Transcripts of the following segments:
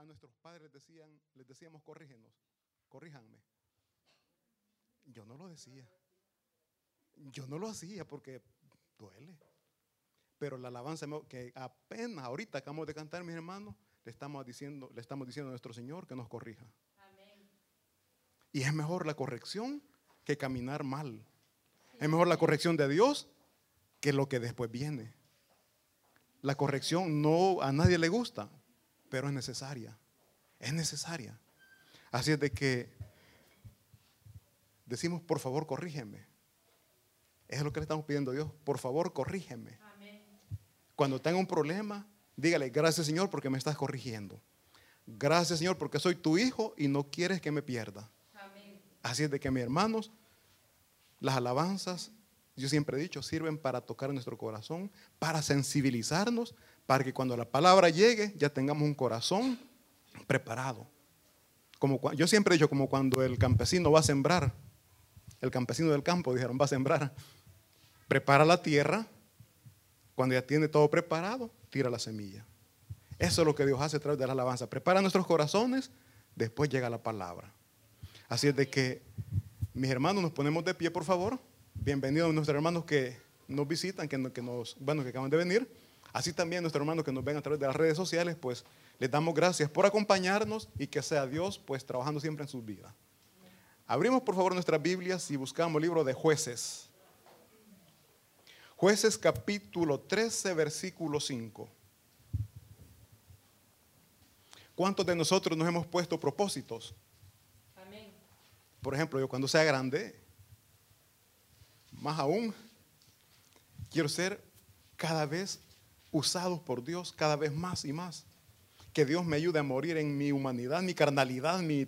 a nuestros padres les, decían, les decíamos, corrígenos, corríjanme. Yo no lo decía. Yo no lo hacía porque duele. Pero la alabanza que apenas ahorita acabamos de cantar, mis hermanos, le estamos diciendo, le estamos diciendo a nuestro Señor que nos corrija. Y es mejor la corrección que caminar mal. Es mejor la corrección de Dios que lo que después viene. La corrección no a nadie le gusta, pero es necesaria. Es necesaria. Así es de que decimos, por favor, corrígeme. Es lo que le estamos pidiendo a Dios. Por favor, corrígeme. Cuando tenga un problema, dígale, gracias Señor porque me estás corrigiendo. Gracias Señor porque soy tu hijo y no quieres que me pierda. Así es de que mis hermanos, las alabanzas, yo siempre he dicho, sirven para tocar nuestro corazón, para sensibilizarnos, para que cuando la palabra llegue ya tengamos un corazón preparado. Como, yo siempre he dicho, como cuando el campesino va a sembrar, el campesino del campo dijeron, va a sembrar, prepara la tierra, cuando ya tiene todo preparado, tira la semilla. Eso es lo que Dios hace a través de la alabanza. Prepara nuestros corazones, después llega la palabra. Así es de que, mis hermanos, nos ponemos de pie, por favor. Bienvenidos a nuestros hermanos que nos visitan, que, nos, bueno, que acaban de venir. Así también nuestros hermanos que nos ven a través de las redes sociales, pues les damos gracias por acompañarnos y que sea Dios, pues trabajando siempre en sus vidas. Abrimos por favor nuestras Biblias y buscamos el libro de jueces. Jueces capítulo 13, versículo 5. ¿Cuántos de nosotros nos hemos puesto propósitos? Por ejemplo, yo cuando sea grande, más aún, quiero ser cada vez usado por Dios, cada vez más y más. Que Dios me ayude a morir en mi humanidad, mi carnalidad, mi,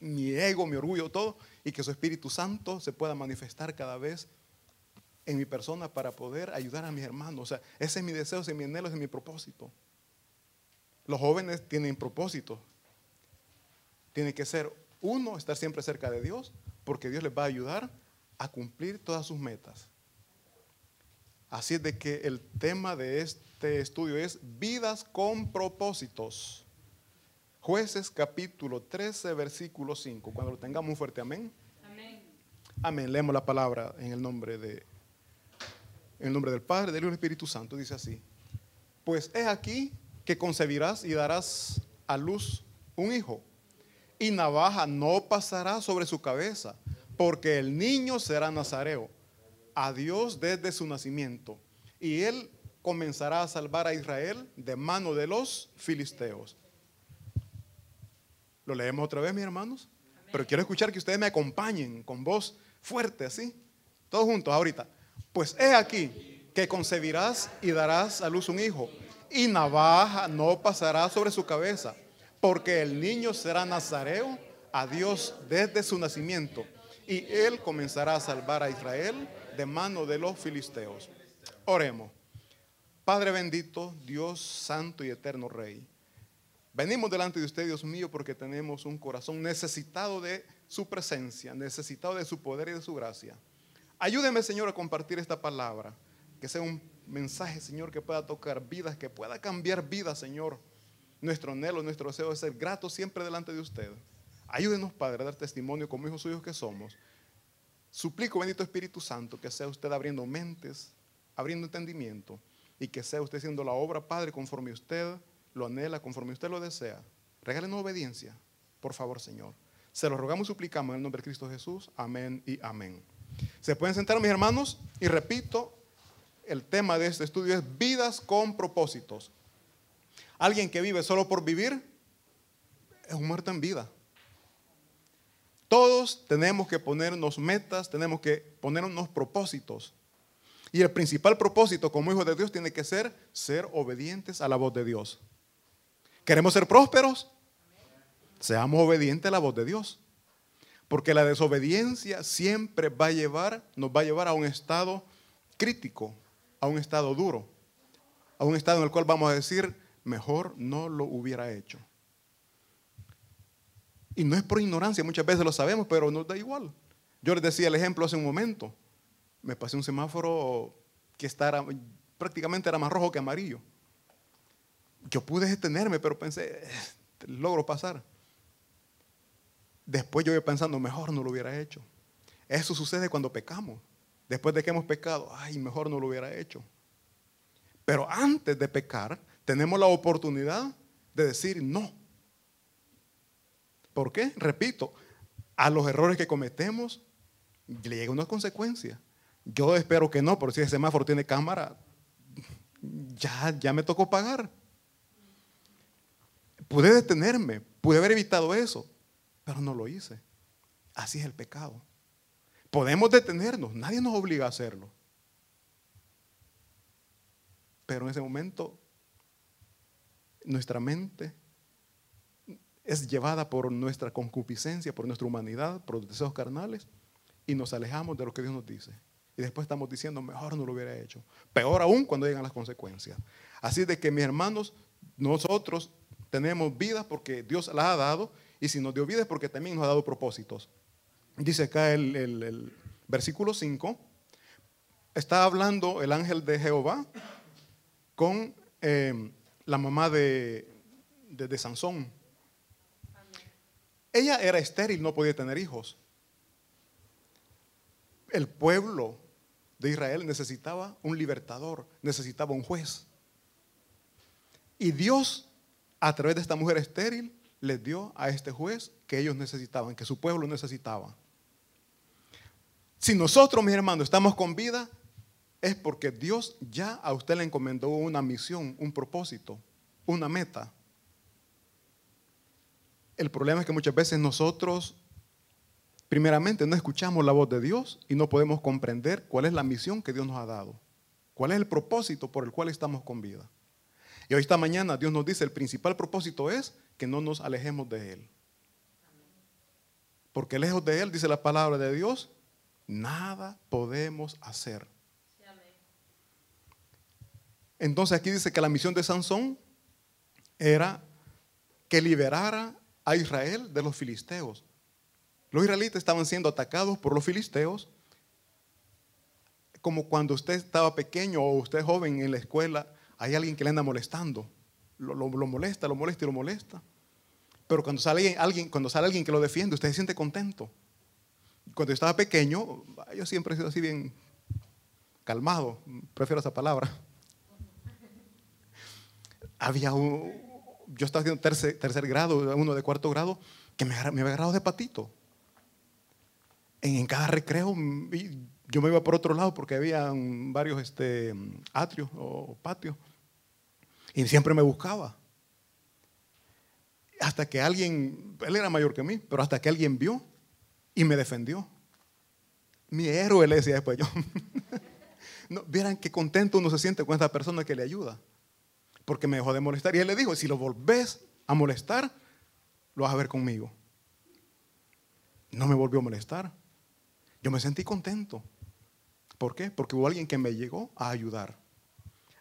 mi ego, mi orgullo, todo, y que su Espíritu Santo se pueda manifestar cada vez en mi persona para poder ayudar a mis hermanos. O sea, ese es mi deseo, ese es mi anhelo, ese es mi propósito. Los jóvenes tienen propósito. Tiene que ser uno, estar siempre cerca de Dios, porque Dios les va a ayudar a cumplir todas sus metas. Así es de que el tema de este estudio es vidas con propósitos. Jueces capítulo 13, versículo 5. Cuando lo tengamos fuerte amén. Amén. Amén. Leemos la palabra en el nombre de en el nombre del Padre, del Hijo y del Espíritu Santo. Dice así: Pues es aquí que concebirás y darás a luz un hijo y navaja no pasará sobre su cabeza, porque el niño será nazareo, a Dios desde su nacimiento, y él comenzará a salvar a Israel de mano de los filisteos. Lo leemos otra vez, mis hermanos, pero quiero escuchar que ustedes me acompañen con voz fuerte, así, todos juntos ahorita. Pues he aquí que concebirás y darás a luz un hijo, y navaja no pasará sobre su cabeza porque el niño será nazareo a Dios desde su nacimiento y él comenzará a salvar a Israel de mano de los filisteos. Oremos. Padre bendito, Dios santo y eterno Rey. Venimos delante de usted, Dios mío, porque tenemos un corazón necesitado de su presencia, necesitado de su poder y de su gracia. Ayúdeme, Señor, a compartir esta palabra, que sea un mensaje, Señor, que pueda tocar vidas, que pueda cambiar vidas, Señor nuestro anhelo, nuestro deseo es ser grato siempre delante de usted. Ayúdenos, Padre, a dar testimonio como hijos suyos que somos. Suplico, bendito Espíritu Santo, que sea usted abriendo mentes, abriendo entendimiento y que sea usted haciendo la obra, Padre, conforme usted lo anhela, conforme usted lo desea. Regálenos obediencia, por favor, Señor. Se lo rogamos y suplicamos en el nombre de Cristo Jesús. Amén y amén. Se pueden sentar, mis hermanos, y repito, el tema de este estudio es vidas con propósitos. Alguien que vive solo por vivir es un muerto en vida. Todos tenemos que ponernos metas, tenemos que ponernos propósitos. Y el principal propósito como hijos de Dios tiene que ser ser obedientes a la voz de Dios. ¿Queremos ser prósperos? Seamos obedientes a la voz de Dios. Porque la desobediencia siempre va a llevar, nos va a llevar a un estado crítico, a un estado duro, a un estado en el cual vamos a decir, mejor no lo hubiera hecho. Y no es por ignorancia, muchas veces lo sabemos, pero nos da igual. Yo les decía el ejemplo hace un momento. Me pasé un semáforo que estaba, prácticamente era más rojo que amarillo. Yo pude detenerme, pero pensé, logro pasar. Después yo iba pensando, mejor no lo hubiera hecho. Eso sucede cuando pecamos. Después de que hemos pecado, ay, mejor no lo hubiera hecho. Pero antes de pecar, tenemos la oportunidad de decir no. ¿Por qué? Repito, a los errores que cometemos le llega una consecuencia. Yo espero que no, pero si ese semáforo tiene cámara, ya, ya me tocó pagar. Pude detenerme, pude haber evitado eso, pero no lo hice. Así es el pecado. Podemos detenernos, nadie nos obliga a hacerlo. Pero en ese momento nuestra mente es llevada por nuestra concupiscencia, por nuestra humanidad, por los deseos carnales, y nos alejamos de lo que Dios nos dice. Y después estamos diciendo, mejor no lo hubiera hecho. Peor aún cuando llegan las consecuencias. Así de que mis hermanos, nosotros tenemos vida porque Dios la ha dado, y si nos dio vida es porque también nos ha dado propósitos. Dice acá el, versículo 5, está hablando el ángel de Jehová con eh, la mamá de, de, Sansón. Ella era estéril, no podía tener hijos. El pueblo de Israel necesitaba un libertador, necesitaba un juez. Y Dios, a través de esta mujer estéril, les dio a este juez que ellos necesitaban, que su pueblo necesitaba. Si nosotros, mis hermanos, estamos con vida, es porque Dios ya a usted le encomendó una misión, un propósito, una meta. El problema es que muchas veces nosotros, primeramente, no escuchamos la voz de Dios y no podemos comprender cuál es la misión que Dios nos ha dado, cuál es el propósito por el cual estamos con vida. Y hoy esta mañana Dios nos dice, el principal propósito es que no nos alejemos de Él. Porque lejos de Él, dice la palabra de Dios, nada podemos hacer. Entonces aquí dice que la misión de Sansón era que liberara a Israel de los filisteos. Los israelitas estaban siendo atacados por los filisteos, como cuando usted estaba pequeño o usted joven en la escuela, hay alguien que le anda molestando. Lo, molesta, lo molesta y lo molesta. Pero cuando sale alguien, cuando sale alguien que lo defiende, usted se siente contento cuando yo estaba pequeño, yo siempre he sido así bien calmado, prefiero esa palabra. Había un, yo estaba haciendo tercer, tercer grado, uno de cuarto grado, que me, me había agarrado de patito. En, cada recreo yo me iba por otro lado porque había varios este, atrios o patios. Y siempre me buscaba. Hasta que alguien, él era mayor que mí, pero hasta que alguien vio y me defendió. Mi héroe le decía después yo. no, vieran qué contento uno se siente con esta persona que le ayuda. Porque me dejó de molestar. Y él le dijo, si lo volvés a molestar, lo vas a ver conmigo. No me volvió a molestar. Yo me sentí contento. ¿Por qué? Porque hubo alguien que me llegó a ayudar.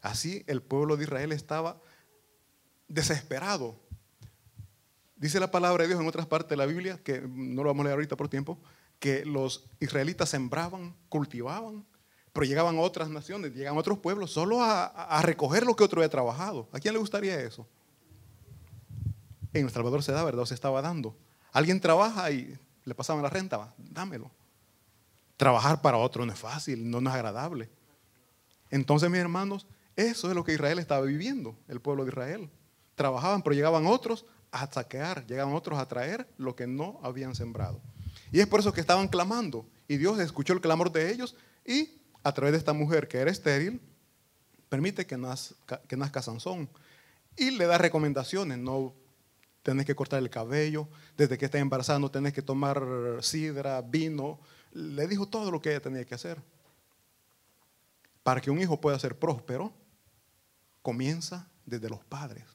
Así el pueblo de Israel estaba desesperado Dice la palabra de Dios en otras partes de la Biblia, que no lo vamos a leer ahorita por tiempo, que los israelitas sembraban, cultivaban, pero llegaban a otras naciones, llegaban a otros pueblos solo a, recoger lo que otro había trabajado. ¿A quién le gustaría eso? En El Salvador se da, ¿verdad? se estaba dando. Alguien trabaja y le pasaban la renta, dámelo. Trabajar para otro no es fácil, no es agradable. Entonces, mis hermanos, eso es lo que Israel estaba viviendo, el pueblo de Israel. Trabajaban, pero llegaban otros a saquear, llegaban otros a traer lo que no habían sembrado. Y es por eso que estaban clamando. Y Dios escuchó el clamor de ellos y a través de esta mujer que era estéril, permite que nazca, que nazca Sansón. Y le da recomendaciones, no tenés que cortar el cabello, desde que estés embarazada no tenés que tomar sidra, vino. Le dijo todo lo que ella tenía que hacer. Para que un hijo pueda ser próspero, comienza desde los padres.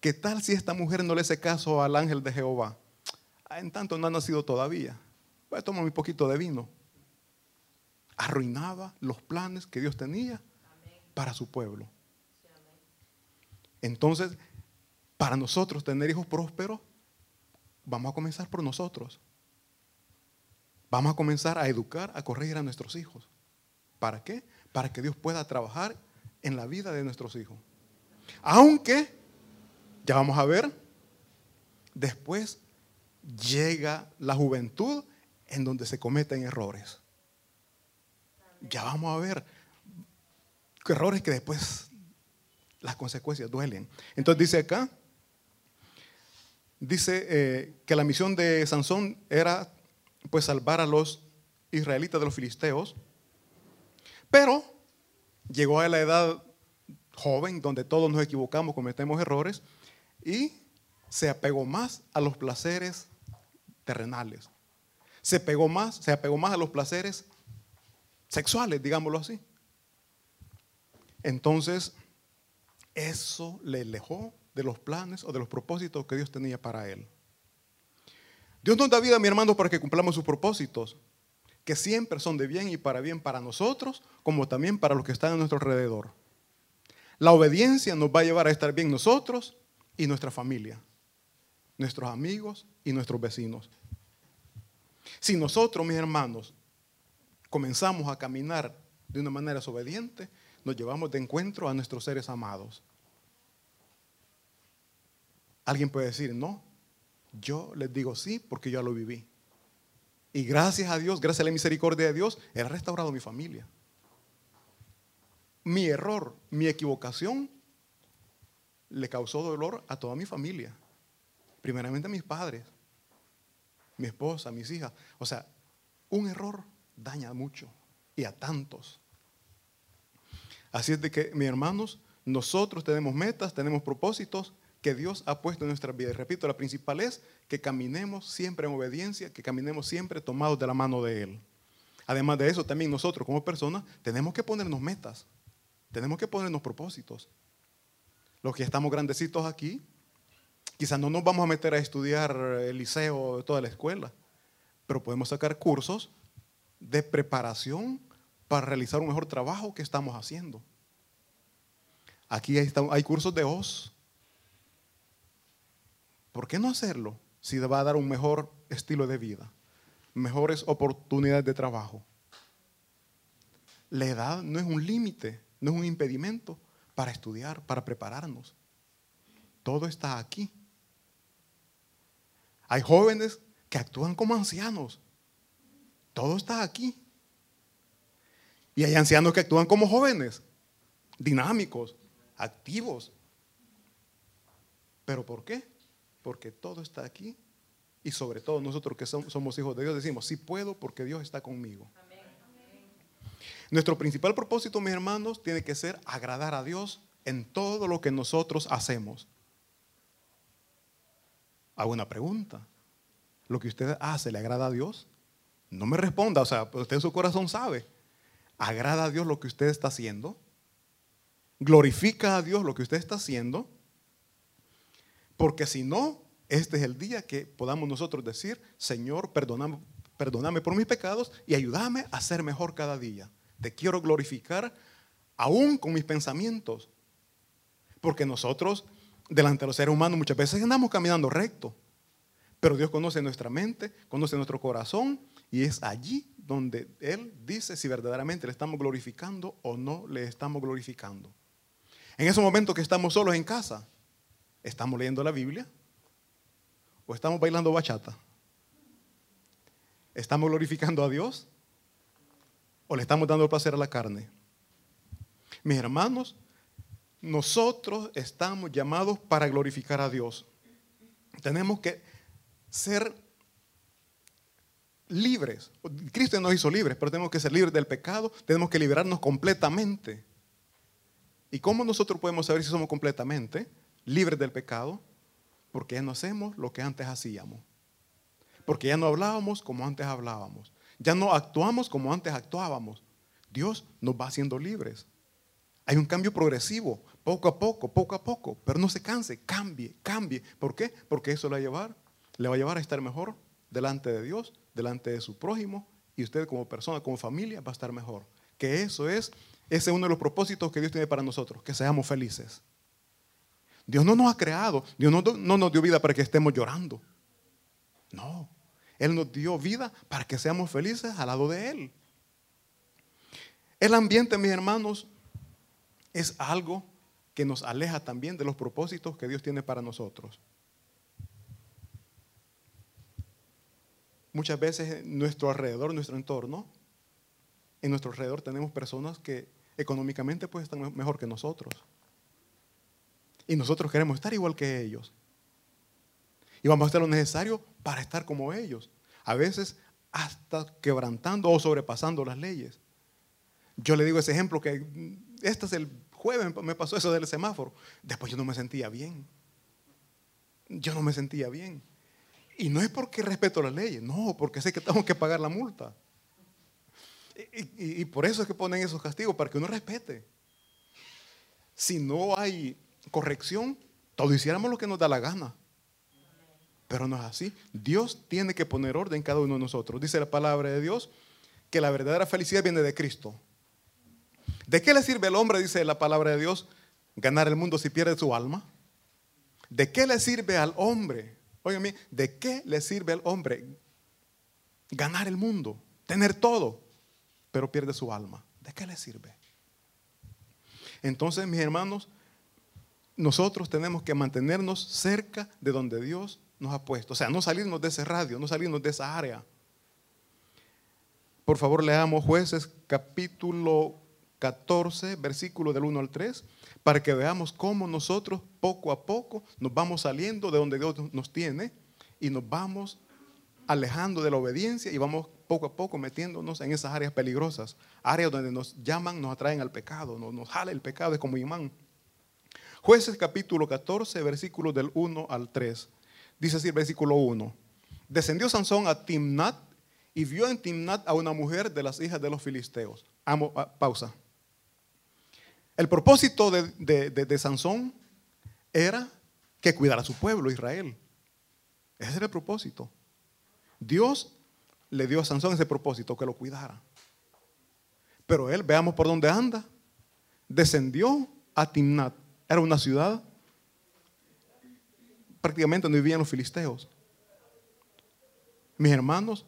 ¿Qué tal si esta mujer no le hace caso al ángel de Jehová? Ah, en tanto no ha nacido todavía. Voy a tomar un poquito de vino. Arruinaba los planes que Dios tenía para su pueblo. Entonces, para nosotros tener hijos prósperos, vamos a comenzar por nosotros. Vamos a comenzar a educar, a corregir a nuestros hijos. ¿Para qué? Para que Dios pueda trabajar en la vida de nuestros hijos. Aunque ya vamos a ver después llega la juventud en donde se cometen errores. Ya vamos a ver errores que después las consecuencias duelen. Entonces dice acá, dice eh, que la misión de Sansón era pues salvar a los israelitas de los filisteos, pero llegó a la edad joven donde todos nos equivocamos, cometemos errores y se apegó más a los placeres terrenales. Se pegó más, se apegó más a los placeres sexuales, digámoslo así. Entonces, eso le alejó de los planes o de los propósitos que Dios tenía para él. Dios nos da vida, mi hermano, para que cumplamos sus propósitos, que siempre son de bien y para bien para nosotros, como también para los que están a nuestro alrededor. La obediencia nos va a llevar a estar bien nosotros y nuestra familia, nuestros amigos y nuestros vecinos. Si nosotros, mis hermanos, comenzamos a caminar de una manera desobediente, nos llevamos de encuentro a nuestros seres amados. Alguien puede decir, no, yo les digo sí porque yo lo viví. Y gracias a Dios, gracias a la misericordia de Dios, Él restaurado mi familia. Mi error, mi equivocación, le causó dolor a toda mi familia. Primeramente a mis padres, mi esposa, mis hijas. O sea, un error daña mucho y a tantos. Así es de que, mis hermanos, nosotros tenemos metas, tenemos propósitos que Dios ha puesto en nuestra vida. Y repito, la principal es que caminemos siempre en obediencia, que caminemos siempre tomados de la mano de Él. Además de eso, también nosotros como personas tenemos que ponernos metas, tenemos que ponernos propósitos. Los que estamos grandecitos aquí, quizás no nos vamos a meter a estudiar el liceo, toda la escuela, pero podemos sacar cursos de preparación para realizar un mejor trabajo que estamos haciendo. Aquí hay, hay cursos de OS. ¿Por qué no hacerlo si va a dar un mejor estilo de vida, mejores oportunidades de trabajo? La edad no es un límite, no es un impedimento para estudiar, para prepararnos. Todo está aquí. Hay jóvenes que actúan como ancianos. Todo está aquí. Y hay ancianos que actúan como jóvenes, dinámicos, activos. ¿Pero por qué? Porque todo está aquí. Y sobre todo nosotros que somos hijos de Dios decimos, sí puedo porque Dios está conmigo. Nuestro principal propósito, mis hermanos, tiene que ser agradar a Dios en todo lo que nosotros hacemos. Hago una pregunta. ¿Lo que usted hace le agrada a Dios? No me responda, o sea, usted en su corazón sabe. ¿Agrada a Dios lo que usted está haciendo? ¿Glorifica a Dios lo que usted está haciendo? Porque si no, este es el día que podamos nosotros decir, Señor, perdóname, perdóname por mis pecados y ayúdame a ser mejor cada día. Te quiero glorificar aún con mis pensamientos. Porque nosotros, delante de los seres humanos, muchas veces andamos caminando recto. Pero Dios conoce nuestra mente, conoce nuestro corazón y es allí donde Él dice si verdaderamente le estamos glorificando o no le estamos glorificando. En ese momento que estamos solos en casa, ¿estamos leyendo la Biblia? ¿O estamos bailando bachata? ¿Estamos glorificando a Dios? ¿O le estamos dando placer a la carne? Mis hermanos, nosotros estamos llamados para glorificar a Dios. Tenemos que ser libres. Cristo nos hizo libres, pero tenemos que ser libres del pecado, tenemos que liberarnos completamente. ¿Y cómo nosotros podemos saber si somos completamente libres del pecado? Porque ya no hacemos lo que antes hacíamos. Porque ya no hablábamos como antes hablábamos. Ya no actuamos como antes actuábamos. Dios nos va haciendo libres. Hay un cambio progresivo, poco a poco, poco a poco, pero no se canse, cambie, cambie. ¿Por qué? Porque eso le va a llevar, le va a llevar a estar mejor delante de Dios delante de su prójimo y usted como persona, como familia, va a estar mejor. Que eso es, ese es uno de los propósitos que Dios tiene para nosotros, que seamos felices. Dios no nos ha creado, Dios no, no nos dio vida para que estemos llorando. No, Él nos dio vida para que seamos felices al lado de Él. El ambiente, mis hermanos, es algo que nos aleja también de los propósitos que Dios tiene para nosotros. muchas veces en nuestro alrededor, nuestro entorno, en nuestro alrededor tenemos personas que económicamente pues están mejor que nosotros. Y nosotros queremos estar igual que ellos. Y vamos a hacer lo necesario para estar como ellos. A veces hasta quebrantando o sobrepasando las leyes. Yo le digo ese ejemplo que este es el jueves me pasó eso del semáforo. Después yo no me sentía bien. Yo no me sentía bien. Y no es porque respeto las leyes, no, porque sé que tengo que pagar la multa. Y, por eso es que ponen esos castigos, para que uno respete. Si no hay corrección, todos hiciéramos lo que nos da la gana. Pero no es así. Dios tiene que poner orden en cada uno de nosotros. Dice la palabra de Dios que la verdadera felicidad viene de Cristo. ¿De qué le sirve al hombre, dice la palabra de Dios, ganar el mundo si pierde su alma? ¿De qué le sirve al hombre? Óigame, ¿de qué le sirve al hombre ganar el mundo, tener todo, pero pierde su alma? ¿De qué le sirve? Entonces, mis hermanos, nosotros tenemos que mantenernos cerca de donde Dios nos ha puesto. O sea, no salirnos de ese radio, no salirnos de esa área. Por favor, leamos jueces capítulo 14, versículo del 1 al 3, para que veamos cómo nosotros poco a poco nos vamos saliendo de donde Dios nos tiene y nos vamos alejando de la obediencia y vamos poco a poco metiéndonos en esas áreas peligrosas, áreas donde nos llaman, nos atraen al pecado, nos, nos jala el pecado, es como imán. Jueces capítulo 14, versículos del 1 al 3. Dice así versículo 1. Descendió Sansón a Timnat y vio en Timnat a una mujer de las hijas de los filisteos. Amo, ah, pausa. El propósito de, Sansón era que cuidara a su pueblo, Israel. Ese era el propósito. Dios le dio a Sansón ese propósito, que lo cuidara. Pero él, veamos por dónde anda, descendió a Timnat. Era una ciudad prácticamente donde vivían los filisteos. Mis hermanos,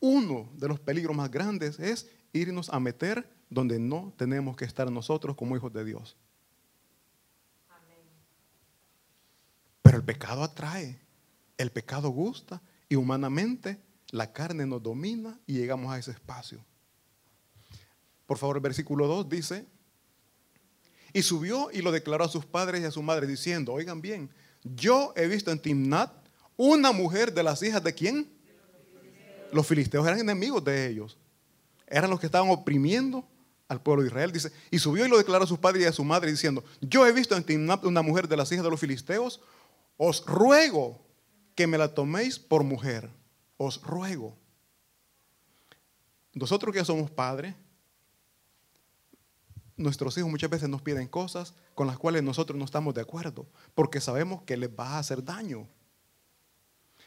uno de los peligros más grandes es irnos a meter donde no tenemos que estar nosotros como hijos de Dios. Pero el pecado atrae, el pecado gusta y humanamente la carne nos domina y llegamos a ese espacio. Por favor, el versículo 2 dice, y subió y lo declaró a sus padres y a su madre diciendo, oigan bien, yo he visto en Timnat una mujer de las hijas de quién? Los filisteos eran enemigos de ellos. Eran los que estaban oprimiendo al pueblo de Israel. Dice, y subió y lo declaró a sus padres y a su madre diciendo, yo he visto en Timnat una mujer de las hijas de los filisteos. Os ruego que me la toméis por mujer. Os ruego. Nosotros que somos padres, nuestros hijos muchas veces nos piden cosas con las cuales nosotros no estamos de acuerdo, porque sabemos que les va a hacer daño.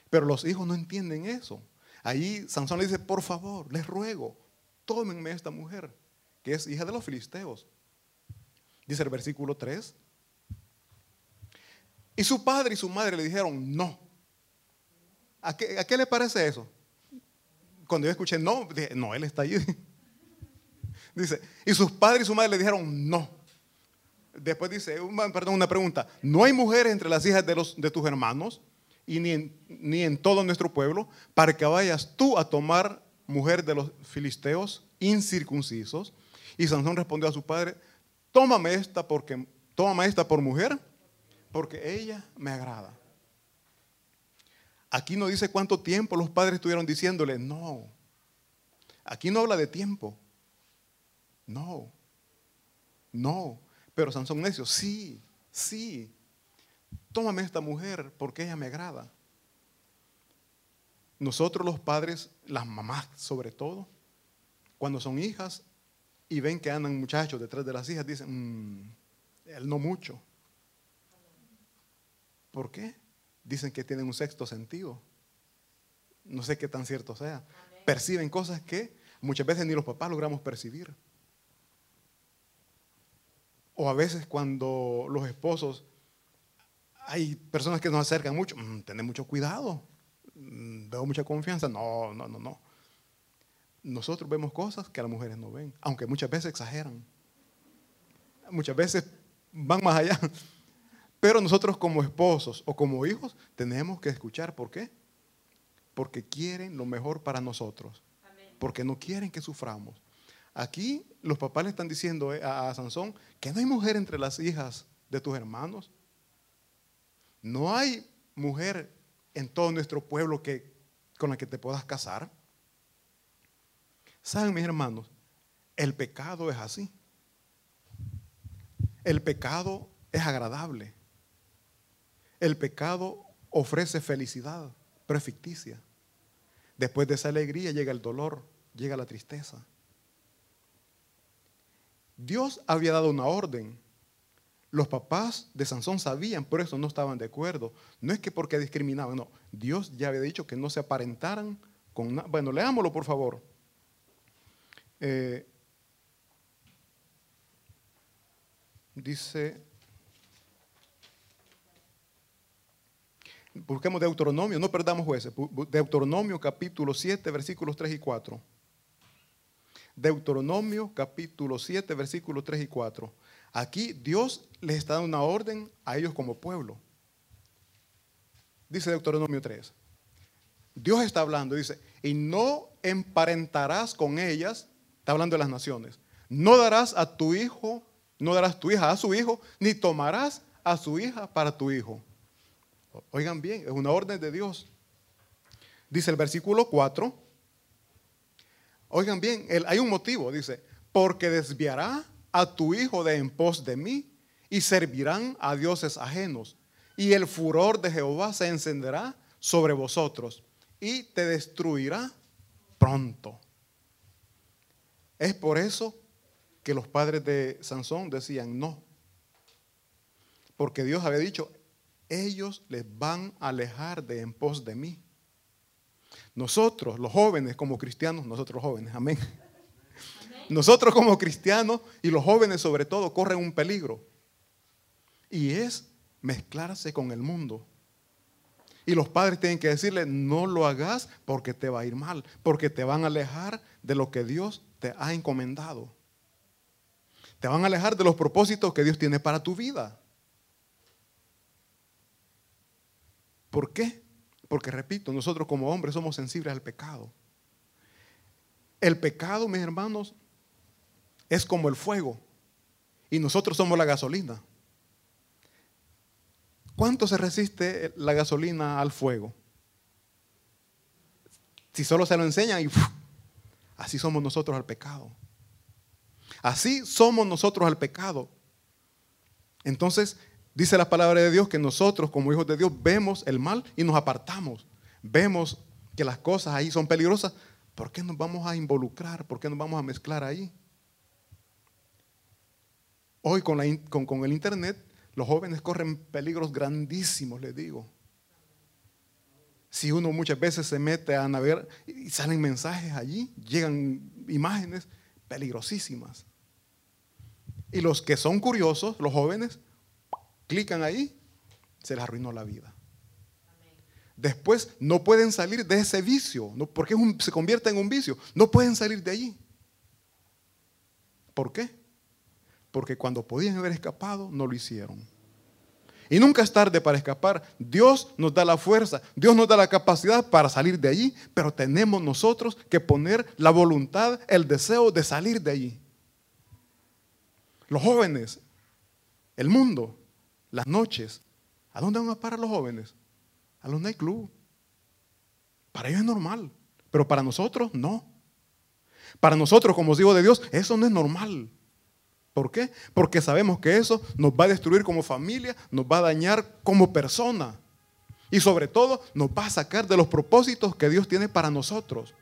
Pero los hijos no entienden eso. Ahí Sansón le dice, por favor, les ruego, tómenme esta mujer, que es hija de los filisteos. Dice el versículo 3. Y su padre y su madre le dijeron, no. ¿A qué, le parece eso? Cuando yo escuché no, dije, no, él está ahí. Dice, y sus padres y su madre le dijeron no. Después dice, perdón, una pregunta. ¿No hay mujeres entre las hijas de, los, de tus hermanos y ni en, ni en todo nuestro pueblo para que vayas tú a tomar mujer de los filisteos incircuncisos? Y Sansón respondió a su padre, tómame esta, porque, tómame esta por mujer, porque ella me agrada. Aquí no dice cuánto tiempo los padres estuvieron diciéndole, no. Aquí no habla de tiempo. No, no. Pero Sansón necio, sí, sí. Tómame esta mujer porque ella me agrada. Nosotros los padres, las mamás sobre todo, cuando son hijas y ven que andan muchachos detrás de las hijas, dicen, mm, él no mucho. ¿Por qué? Dicen que tienen un sexto sentido. No sé qué tan cierto sea. Perciben cosas que muchas veces ni los papás logramos percibir. O a veces cuando los esposos, hay personas que nos acercan mucho, mm, tener mucho cuidado, mm, veo mucha confianza. No, no, no, no. Nosotros vemos cosas que las mujeres no ven, aunque muchas veces exageran. Muchas veces van más allá. Pero nosotros como esposos o como hijos tenemos que escuchar. ¿Por qué? porque quieren lo mejor para nosotros, porque no quieren que suframos. Aquí los papás le están diciendo eh, a, Sansón que no hay mujer entre las hijas de tus hermanos. No hay mujer en todo nuestro pueblo que, con la que te puedas casar. ¿Saben, mis hermanos? El pecado es así. El pecado es agradable. El pecado ofrece felicidad, pero es ficticia. Después de esa alegría llega el dolor, llega la tristeza. Dios había dado una orden. Los papás de Sansón sabían, por eso no estaban de acuerdo. No es que porque discriminaban, no. Dios ya había dicho que no se aparentaran con nada. Bueno, leámoslo por favor. Eh, dice, busquemos Deuteronomio, no perdamos jueces. Deuteronomio capítulo 7, versículos 3 y 4. Deuteronomio capítulo 7, versículos 3 y 4. Aquí Dios les está dando una orden a ellos como pueblo. Dice Deuteronomio 3. Dios está hablando, dice, y no emparentarás con ellas, está hablando de las naciones, no darás a tu hijo, no darás tu hija a su hijo, ni tomarás a su hija para tu hijo. Oigan bien, es una orden de Dios. Dice el versículo 4, Oigan bien, hay un motivo, dice, porque desviará a tu hijo de en pos de mí y servirán a dioses ajenos. Y el furor de Jehová se encenderá sobre vosotros y te destruirá pronto. Es por eso que los padres de Sansón decían no. Porque Dios había dicho, ellos les van a alejar de en pos de mí. Nosotros, los jóvenes, como cristianos, nosotros jóvenes, amén. Nosotros como cristianos y los jóvenes sobre todo corren un peligro. Y es mezclarse con el mundo. Y los padres tienen que decirle, no lo hagas porque te va a ir mal, porque te van a alejar de lo que Dios te ha encomendado. Te van a alejar de los propósitos que Dios tiene para tu vida. ¿Por qué? Porque repito, nosotros como hombres somos sensibles al pecado. El pecado, mis hermanos, es como el fuego y nosotros somos la gasolina. ¿Cuánto se resiste la gasolina al fuego? Si solo se lo enseñan y así somos nosotros al pecado. Así somos nosotros al pecado. Entonces, Dice la palabra de Dios que nosotros como hijos de Dios vemos el mal y nos apartamos. Vemos que las cosas ahí son peligrosas. ¿Por qué nos vamos a involucrar? ¿Por qué nos vamos a mezclar ahí? Hoy con, con, el Internet los jóvenes corren peligros grandísimos, les digo. Si uno muchas veces se mete a navegar y salen mensajes allí, llegan imágenes peligrosísimas. Y los que son curiosos, los jóvenes, clican ahí, se les arruinó la vida. Después no pueden salir de ese vicio, porque se convierte en un vicio. No pueden salir de allí. ¿Por qué? Porque cuando podían haber escapado, no lo hicieron. Y nunca es tarde para escapar. Dios nos da la fuerza, Dios nos da la capacidad para salir de allí, pero tenemos nosotros que poner la voluntad, el deseo de salir de allí. Los jóvenes, el mundo, las noches, ¿a dónde van a parar los jóvenes? A los nightclubs. Para ellos es normal, pero para nosotros no. Para nosotros, como hijos de Dios, eso no es normal. ¿Por qué? Porque sabemos que eso nos va a destruir como familia, nos va a dañar como persona. Y sobre todo nos va a sacar de los propósitos que Dios tiene para nosotros.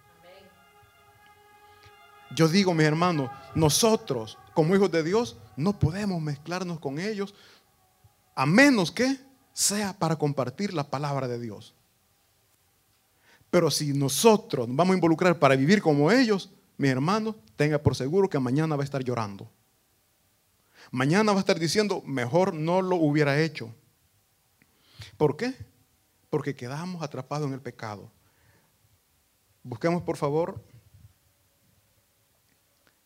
Yo digo, mis hermanos, nosotros como hijos de Dios no podemos mezclarnos con ellos a menos que sea para compartir la palabra de Dios. Pero si nosotros nos vamos a involucrar para vivir como ellos, mi hermano, tenga por seguro que mañana va a estar llorando. Mañana va a estar diciendo, mejor no lo hubiera hecho. ¿Por qué? Porque quedamos atrapados en el pecado. Busquemos, por favor,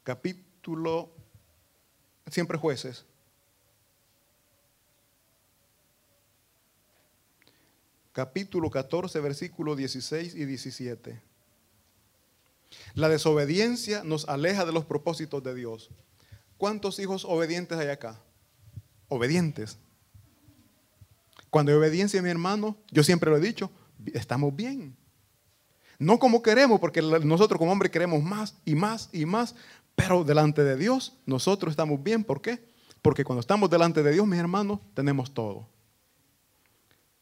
capítulo, siempre jueces, capítulo 14, versículos 16 y 17. La desobediencia nos aleja de los propósitos de Dios. ¿Cuántos hijos obedientes hay acá? Obedientes. Cuando hay obediencia, mi hermano, yo siempre lo he dicho, estamos bien. No como queremos, porque nosotros como hombres queremos más y más y más, pero delante de Dios nosotros estamos bien. ¿Por qué? Porque cuando estamos delante de Dios, mis hermanos, tenemos todo.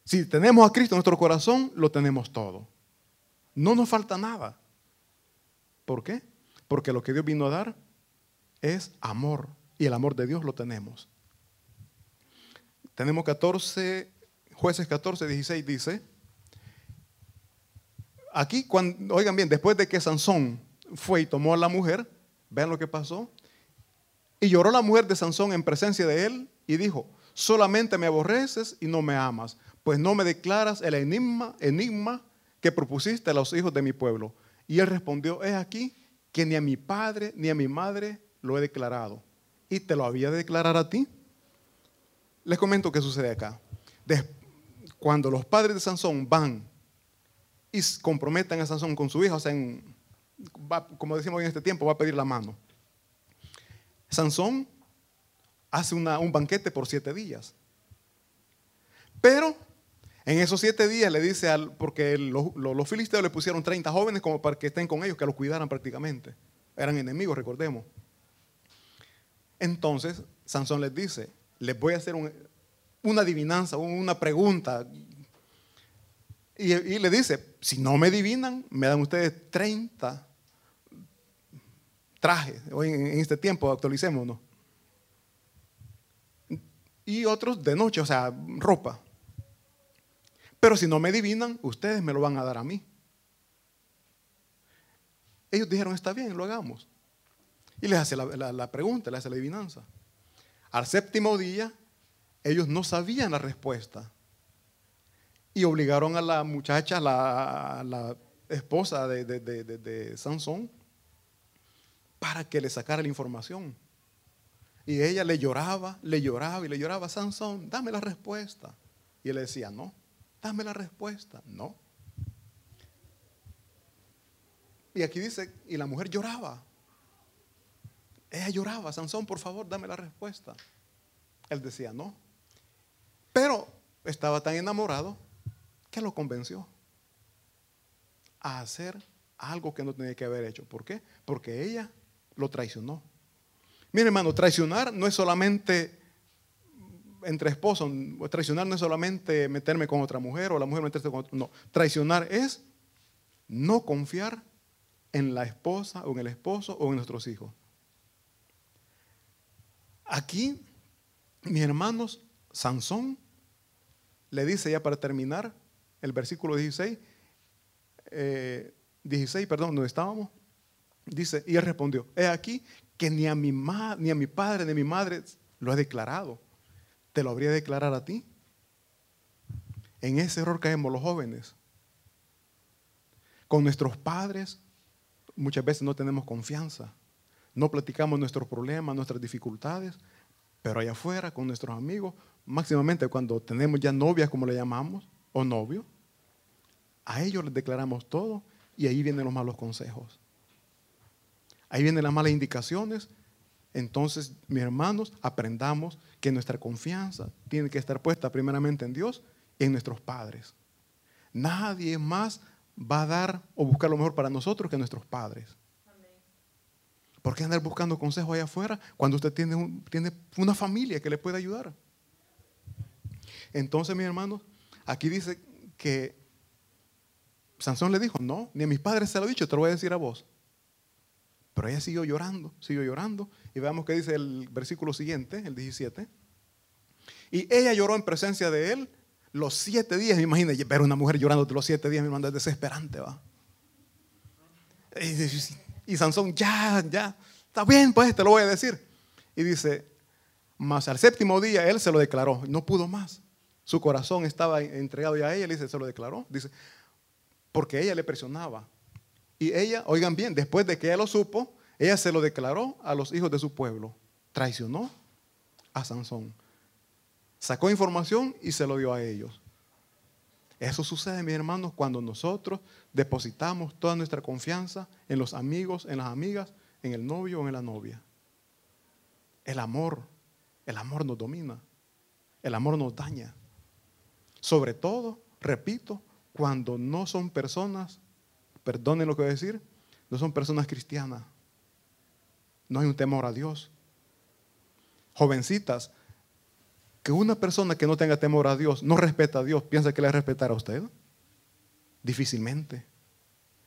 Si tenemos a Cristo en nuestro corazón, lo tenemos todo. No nos falta nada. ¿Por qué? Porque lo que Dios vino a dar es amor. Y el amor de Dios lo tenemos. Tenemos 14, jueces 14, 16 dice, aquí, cuando, oigan bien, después de que Sansón fue y tomó a la mujer, vean lo que pasó, y lloró la mujer de Sansón en presencia de él y dijo, solamente me aborreces y no me amas, pues no me declaras el enigma, enigma que propusiste a los hijos de mi pueblo. Y él respondió, es aquí que ni a mi padre ni a mi madre lo he declarado. Y te lo había de declarar a ti. Les comento qué sucede acá. cuando los padres de Sansón van y comprometen a Sansón con su hija, o sea, como decimos en este tiempo, va a pedir la mano. Sansón hace un banquete por siete días. Pero en esos siete días le dice al, porque los filisteos le pusieron 30 jóvenes como para que estén con ellos, que los cuidaran prácticamente. Eran enemigos, recordemos. Entonces, Sansón les dice, les voy a hacer una adivinanza, una pregunta. Y, y, le dice, si no me adivinan, me dan ustedes 30 trajes. Hoy en este tiempo actualicémonos. Y otros de noche, o sea, ropa. Pero si no me adivinan, ustedes me lo van a dar a mí. Ellos dijeron, está bien, lo hagamos. Y les hace la, pregunta, les hace la adivinanza. Al séptimo día, ellos no sabían la respuesta. Y obligaron a la muchacha, la, esposa de, de Sansón, para que le sacara la información. Y ella le lloraba, le lloraba y le lloraba, Sansón, dame la respuesta. Y él le decía, no, dame la respuesta. No. Y aquí dice, y la mujer lloraba. Ella lloraba, Sansón, por favor, dame la respuesta. Él decía, no. Pero estaba tan enamorado que lo convenció a hacer algo que no tenía que haber hecho. ¿Por qué? Porque ella lo traicionó. Mire, hermano, traicionar no es solamente entre esposos, traicionar no es solamente meterme con otra mujer o la mujer meterse con otro. No, traicionar es no confiar en la esposa o en el esposo o en nuestros hijos. Aquí, mis hermanos, Sansón le dice ya para terminar el versículo 16, 16, eh, perdón, donde estábamos, dice, y él respondió, he aquí que ni a mi, ni a mi padre ni a mi madre lo he declarado ¿Te lo habría de declarar a ti? En ese error caemos los jóvenes. Con nuestros padres muchas veces no tenemos confianza. No platicamos nuestros problemas, nuestras dificultades, pero allá afuera con nuestros amigos, máximamente cuando tenemos ya novias, como le llamamos, o novio, a ellos les declaramos todo y ahí vienen los malos consejos. Ahí vienen las malas indicaciones entonces, mis hermanos, aprendamos que nuestra confianza tiene que estar puesta primeramente en Dios y en nuestros padres. Nadie más va a dar o buscar lo mejor para nosotros que nuestros padres. ¿Por qué andar buscando consejo allá afuera cuando usted tiene, tiene una familia que le puede ayudar? Entonces, mis hermanos, aquí dice que Sansón le dijo, no, ni a mis padres se lo he dicho, te lo voy a decir a vos. Pero ella siguió llorando, siguió llorando. Y veamos qué dice el versículo siguiente, el 17. Y ella lloró en presencia de él los siete días. Imagínate, ver una mujer llorando los siete días, mi hermano, es desesperante, va. Y, y Sansón, ya, ya, está bien, pues te lo voy a decir. Y dice, más al séptimo día él se lo declaró, no pudo más. Su corazón estaba entregado ya a ella, dice, se lo declaró. Dice, porque ella le presionaba. Y ella, oigan bien, después de que ella lo supo, ella se lo declaró a los hijos de su pueblo. Traicionó a Sansón. Sacó información y se lo dio a ellos. Eso sucede, mis hermanos, cuando nosotros depositamos toda nuestra confianza en los amigos, en las amigas, en el novio o en la novia. El amor, el amor nos domina, el amor nos daña. Sobre todo, repito, cuando no son personas, perdonen lo que voy a decir, no son personas cristianas. No hay un temor a Dios. Jovencitas, que una persona que no tenga temor a Dios, no respeta a Dios, piensa que le va a usted. Difícilmente.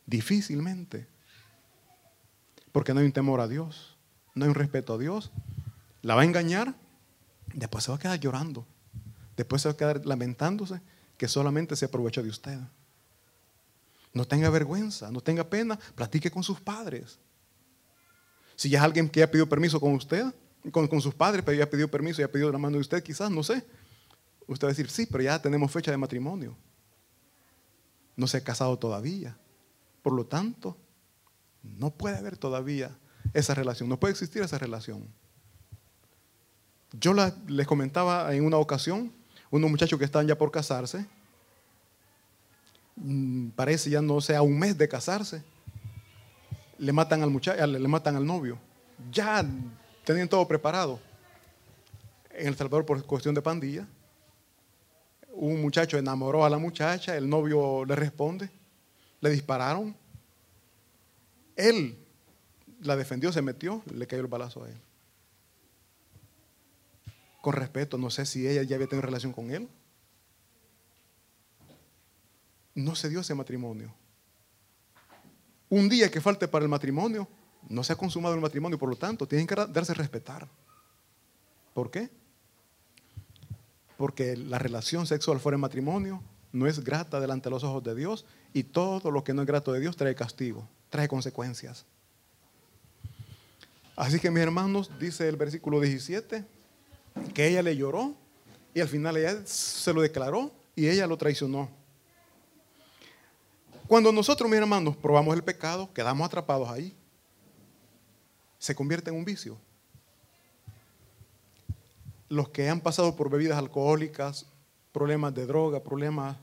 Difícilmente. Porque no hay un temor a Dios, no hay un respeto a Dios. La va a engañar, después se va a quedar llorando. Después se va a quedar lamentándose que solamente se aprovechó de usted. No tenga vergüenza, no tenga pena, platique con sus padres. Si ya es alguien que ha pedido permiso con usted, con, sus padres, pero ya pedido permiso, ya pedido la mano de usted, quizás, no sé. Usted va a decir, sí, pero ya tenemos fecha de matrimonio. No se ha casado todavía. Por lo tanto, no puede haber todavía esa relación, no puede existir esa relación. Yo les comentaba en una ocasión, unos muchachos que están ya por casarse, parece ya no sea un mes de casarse, le matan al muchacho, le matan al novio. Ya tenían todo preparado. En El Salvador, por cuestión de pandilla, un muchacho enamoró a la muchacha, el novio le responde, le dispararon. Él la defendió, se metió, le cayó el balazo a él. Con respeto, no sé si ella ya había tenido relación con él. No se dio ese matrimonio. Un día que falte para el matrimonio, no se ha consumado el matrimonio, por lo tanto, tienen que darse respetar. ¿Por qué? Porque la relación sexual fuera de matrimonio no es grata delante de los ojos de Dios y todo lo que no es grato de Dios trae castigo, trae consecuencias. Así que mis hermanos, dice el versículo 17, que ella le lloró y al final ella se lo declaró y ella lo traicionó. Cuando nosotros, mis hermanos, probamos el pecado, quedamos atrapados ahí se convierte en un vicio. Los que han pasado por bebidas alcohólicas, problemas de droga, problemas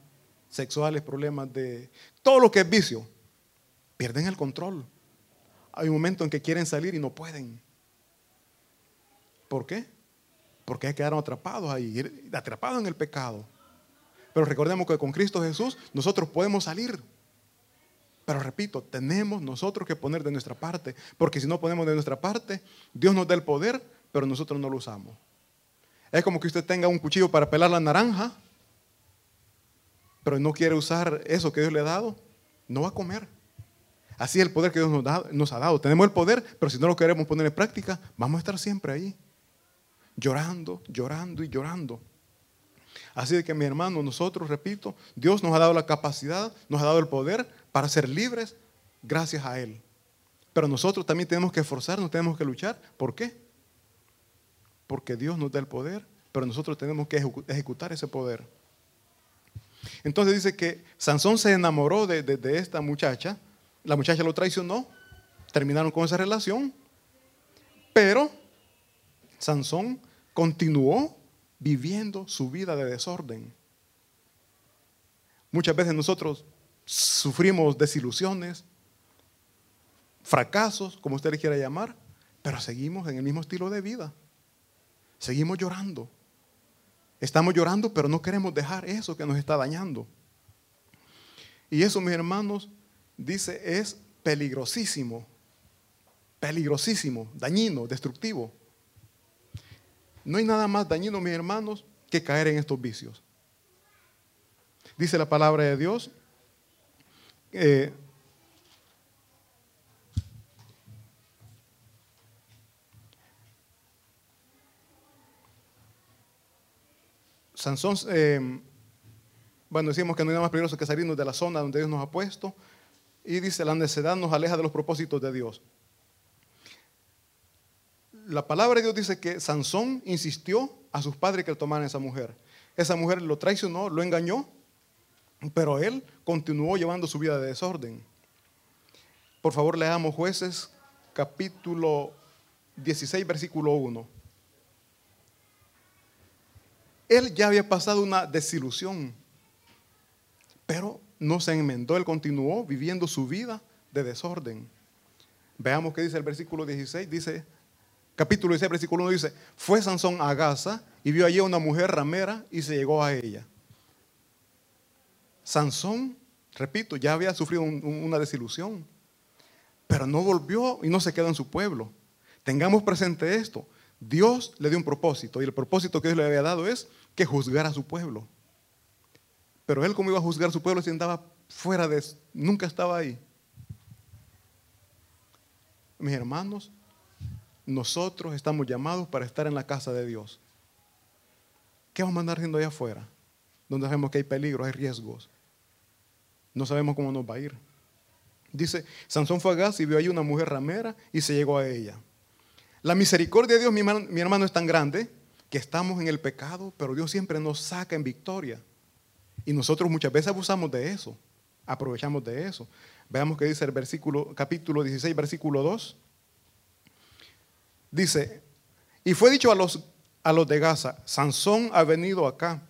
sexuales, problemas de... Todo lo que es vicio, pierden el control. Hay un momento en que quieren salir y no pueden. ¿Por qué? Porque quedaron atrapados ahí, atrapados en el pecado. Pero recordemos que con Cristo Jesús nosotros podemos salir. Pero repito, tenemos nosotros que poner de nuestra parte, porque si no ponemos de nuestra parte, Dios nos da el poder, pero nosotros no lo usamos. Es como que usted tenga un cuchillo para pelar la naranja, pero no quiere usar eso que Dios le ha dado, no va a comer. Así es el poder que Dios nos, nos ha dado. Tenemos el poder, pero si no lo queremos poner en práctica, vamos a estar siempre ahí, llorando, llorando y llorando. Así de que mi hermano, nosotros, repito, Dios nos ha dado la capacidad, nos ha dado el poder para ser libres gracias a Él. Pero nosotros también tenemos que esforzarnos, tenemos que luchar. ¿Por qué? Porque Dios nos da el poder, pero nosotros tenemos que ejecutar ese poder. Entonces dice que Sansón se enamoró de, de esta muchacha, la muchacha lo traicionó, terminaron con esa relación, pero Sansón continuó viviendo su vida de desorden. Muchas veces nosotros sufrimos desilusiones, fracasos, como usted le quiera llamar, pero seguimos en el mismo estilo de vida. Seguimos llorando. Estamos llorando, pero no queremos dejar eso que nos está dañando. Y eso, mis hermanos, dice, es peligrosísimo, peligrosísimo, dañino, destructivo. No hay nada más dañino, mis hermanos, que caer en estos vicios. Dice la palabra de Dios. Eh, Sansón, eh, bueno, decimos que no hay nada más peligroso que salirnos de la zona donde Dios nos ha puesto. Y dice, la necedad nos aleja de los propósitos de Dios la palabra de Dios dice que Sansón insistió a sus padres que tomaran esa mujer. Esa mujer lo traicionó, lo engañó, pero él continuó llevando su vida de desorden. Por favor, leamos jueces capítulo 16, versículo 1. Él ya había pasado una desilusión. Pero no se enmendó, él continuó viviendo su vida de desorden. Veamos qué dice el versículo 16. Dice, capítulo 16, versículo 1 dice, fue Sansón a Gaza y vio allí a una mujer ramera y se llegó a ella. Sansón, repito, ya había sufrido una desilusión, pero no volvió y no se quedó en su pueblo. Tengamos presente esto. Dios le dio un propósito y el propósito que Dios le había dado es que juzgara a su pueblo. Pero él como iba a juzgar a su pueblo si andaba fuera de, nunca estaba ahí. Mis hermanos, nosotros estamos llamados para estar en la casa de Dios. ¿Qué vamos a andar haciendo allá afuera? Donde sabemos que hay peligros, hay riesgos. No sabemos cómo nos va a ir. Dice, Sansón fue a Gas y vio ahí una mujer ramera y se llegó a ella. La misericordia de Dios, mi hermano, es tan grande que estamos en el pecado, pero Dios siempre nos saca en victoria. Y nosotros muchas veces abusamos de eso, aprovechamos de eso. Veamos qué dice el versículo, capítulo 16, versículo 2. Dice, y fue dicho a los, a los de Gaza, Sansón ha venido acá.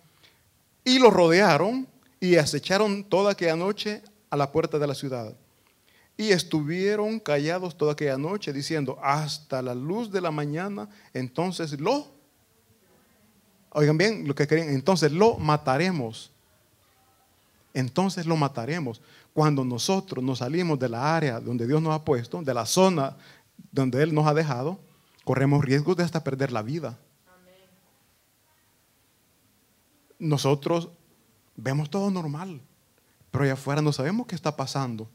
Y lo rodearon y acecharon toda aquella noche a la puerta de la ciudad. Y estuvieron callados toda aquella noche diciendo, hasta la luz de la mañana, entonces lo, oigan bien lo que querían, entonces lo mataremos. Entonces lo mataremos. Cuando nosotros nos salimos de la área donde Dios nos ha puesto, de la zona donde Él nos ha dejado, corremos riesgos de hasta perder la vida. Nosotros vemos todo normal, pero allá afuera no sabemos qué está pasando.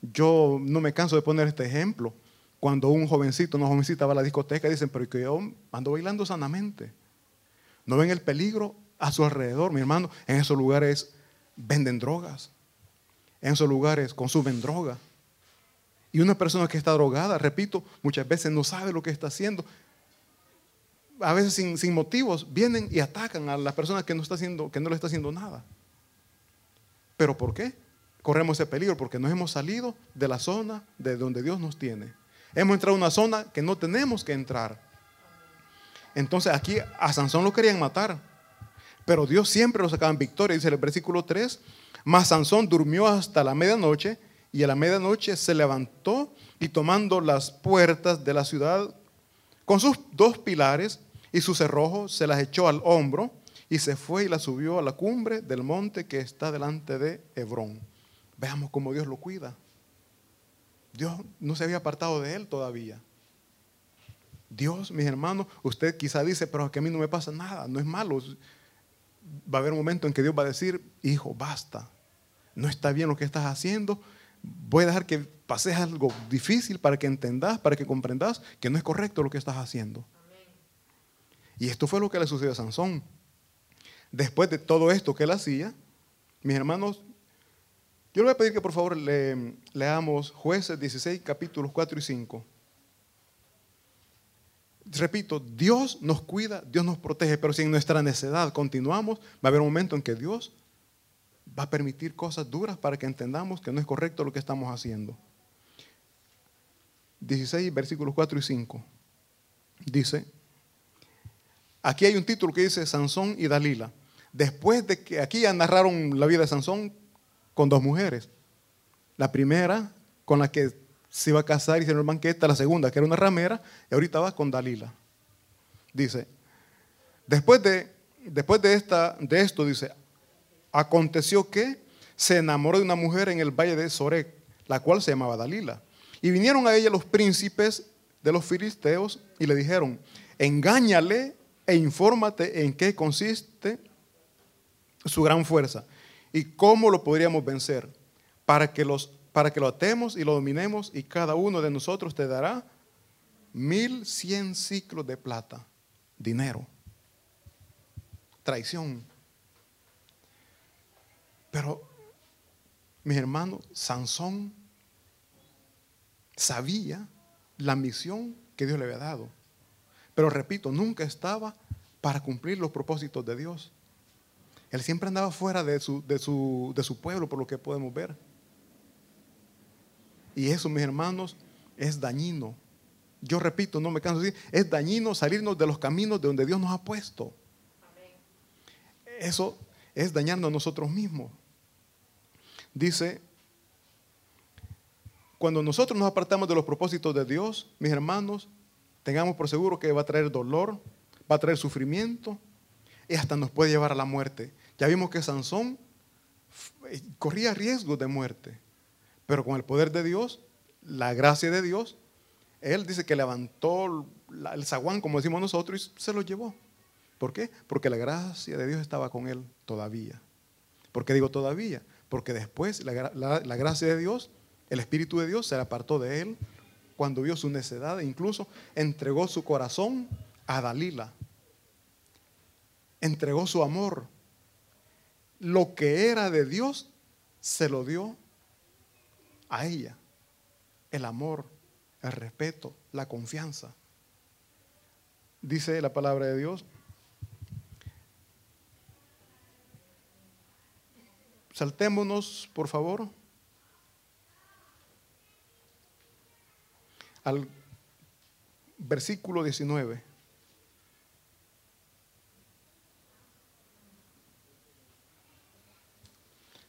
Yo no me canso de poner este ejemplo. Cuando un jovencito, una jovencita va a la discoteca, dicen, pero que yo ando bailando sanamente. No ven el peligro a su alrededor, mi hermano. En esos lugares venden drogas. En esos lugares consumen droga. Y una persona que está drogada, repito, muchas veces no sabe lo que está haciendo. A veces sin, sin motivos vienen y atacan a la persona que no, está haciendo, que no le está haciendo nada. ¿Pero por qué? corremos ese peligro porque nos hemos salido de la zona de donde Dios nos tiene. Hemos entrado a una zona que no tenemos que entrar. Entonces aquí a Sansón lo querían matar, pero Dios siempre lo sacaba en victoria. Dice el versículo 3, mas Sansón durmió hasta la medianoche y a la medianoche se levantó y tomando las puertas de la ciudad con sus dos pilares y su cerrojo se las echó al hombro y se fue y la subió a la cumbre del monte que está delante de Hebrón. Veamos cómo Dios lo cuida. Dios no se había apartado de él todavía. Dios, mis hermanos, usted quizá dice, pero que a mí no me pasa nada, no es malo. Va a haber un momento en que Dios va a decir, hijo, basta, no está bien lo que estás haciendo, voy a dejar que pases algo difícil para que entendas, para que comprendas que no es correcto lo que estás haciendo. Y esto fue lo que le sucedió a Sansón. Después de todo esto que él hacía, mis hermanos, yo le voy a pedir que por favor le, leamos jueces 16, capítulos 4 y 5. Repito, Dios nos cuida, Dios nos protege, pero si en nuestra necedad continuamos, va a haber un momento en que Dios va a permitir cosas duras para que entendamos que no es correcto lo que estamos haciendo. 16, versículos 4 y 5. Dice, aquí hay un título que dice Sansón y Dalila. Después de que aquí ya narraron la vida de Sansón, con dos mujeres. La primera con la que se iba a casar y hicieron el banquete, la segunda que era una ramera, y ahorita va con Dalila. Dice, después de, después de, esta, de esto, dice, aconteció que se enamoró de una mujer en el valle de Sorek, la cual se llamaba Dalila. Y vinieron a ella los príncipes de los filisteos y le dijeron, engáñale e infórmate en qué consiste su gran fuerza ¿Y cómo lo podríamos vencer? Para que, los, para que lo atemos y lo dominemos y cada uno de nosotros te dará mil cien ciclos de plata, dinero, traición. Pero, mis hermanos, Sansón sabía la misión que Dios le había dado. Pero repito, nunca estaba para cumplir los propósitos de Dios. Él siempre andaba fuera de su, de su, pueblo, por lo que podemos ver. Y eso, mis hermanos, es dañino. Yo repito, no me canso de decir, es dañino salirnos de los caminos de donde Dios nos ha puesto. Eso es dañarnos a nosotros mismos. Dice, cuando nosotros nos apartamos de los propósitos de Dios, mis hermanos, tengamos por seguro que va a traer dolor, va a traer sufrimiento y hasta nos puede llevar a la muerte. Ya vimos que Sansón eh, corría riesgo de muerte, pero con el poder de Dios, la gracia de Dios, él dice que levantó el zaguán, como decimos nosotros, y se lo llevó. ¿Por qué? Porque la gracia de Dios estaba con él todavía. ¿Por qué digo todavía? Porque después la, gracia de Dios, el Espíritu de Dios se apartó de él cuando vio su necedad e incluso entregó su corazón a Dalila. Entregó su amor. Lo que era de Dios se lo dio a ella. El amor, el respeto, la confianza. Dice la palabra de Dios. Saltémonos, por favor, al versículo 19.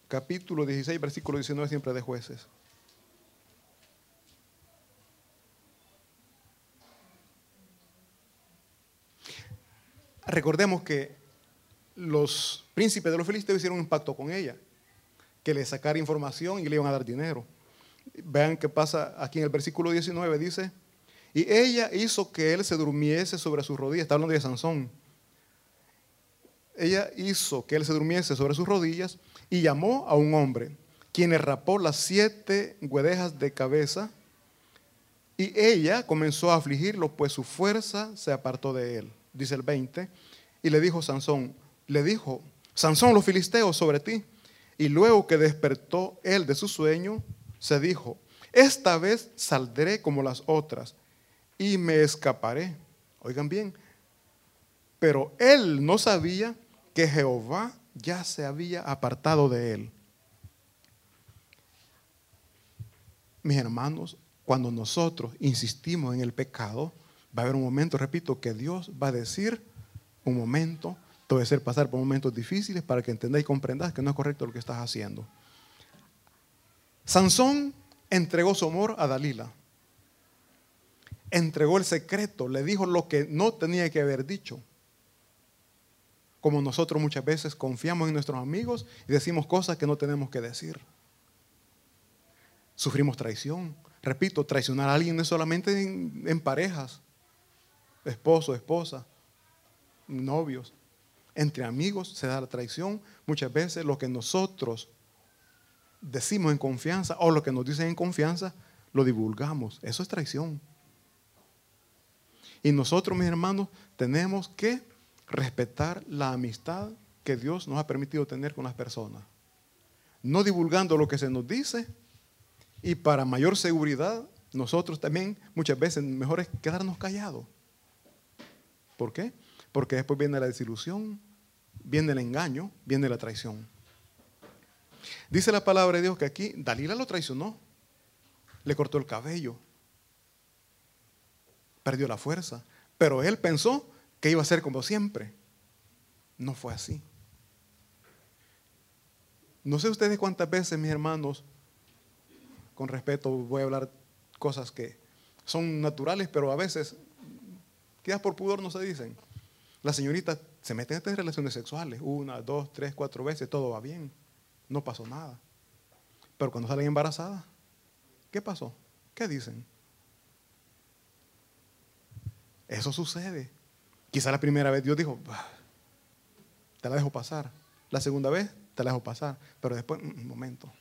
Capítulo 16, versículo 19 siempre de jueces. Recordemos que los príncipes de los filisteos hicieron un pacto con ella, que le sacara información y le iban a dar dinero. Vean qué pasa aquí en el versículo 19, dice, y ella hizo que él se durmiese sobre sus rodillas, está hablando de Sansón. Ella hizo que él se durmiese sobre sus rodillas y llamó a un hombre, quien le rapó las siete guedejas de cabeza, y ella comenzó a afligirlo, pues su fuerza se apartó de él. Dice el 20, y le dijo Sansón, le dijo, Sansón, los filisteos sobre ti. Y luego que despertó él de su sueño, se dijo, esta vez saldré como las otras y me escaparé. Oigan bien, pero él no sabía que Jehová ya se había apartado de él. Mis hermanos, cuando nosotros insistimos en el pecado, va a haber un momento, repito, que Dios va a decir, un momento, puede ser pasar por momentos difíciles para que entendáis y comprendáis que no es correcto lo que estás haciendo. Sansón entregó su amor a Dalila. Entregó el secreto, le dijo lo que no tenía que haber dicho. Como nosotros muchas veces confiamos en nuestros amigos y decimos cosas que no tenemos que decir. Sufrimos traición. Repito, traicionar a alguien no es solamente en, en parejas, esposo, esposa, novios. Entre amigos se da la traición. Muchas veces lo que nosotros decimos en confianza o lo que nos dicen en confianza, lo divulgamos. Eso es traición. Y nosotros, mis hermanos, tenemos que respetar la amistad que Dios nos ha permitido tener con las personas. No divulgando lo que se nos dice y para mayor seguridad, nosotros también muchas veces mejor es quedarnos callados. ¿Por qué? Porque después viene la desilusión, viene el engaño, viene la traición. Dice la palabra de Dios que aquí Dalila lo traicionó, le cortó el cabello, perdió la fuerza, pero él pensó que iba a ser como siempre. No fue así. No sé ustedes cuántas veces, mis hermanos, con respeto voy a hablar cosas que son naturales, pero a veces, quizás por pudor no se dicen. Las señoritas se meten en relaciones sexuales, una, dos, tres, cuatro veces, todo va bien no pasó nada. Pero cuando salen embarazadas, ¿qué pasó? ¿Qué dicen? Eso sucede. Quizá la primera vez Dios dijo, te la dejo pasar. La segunda vez te la dejo pasar. Pero después, mm, un momento.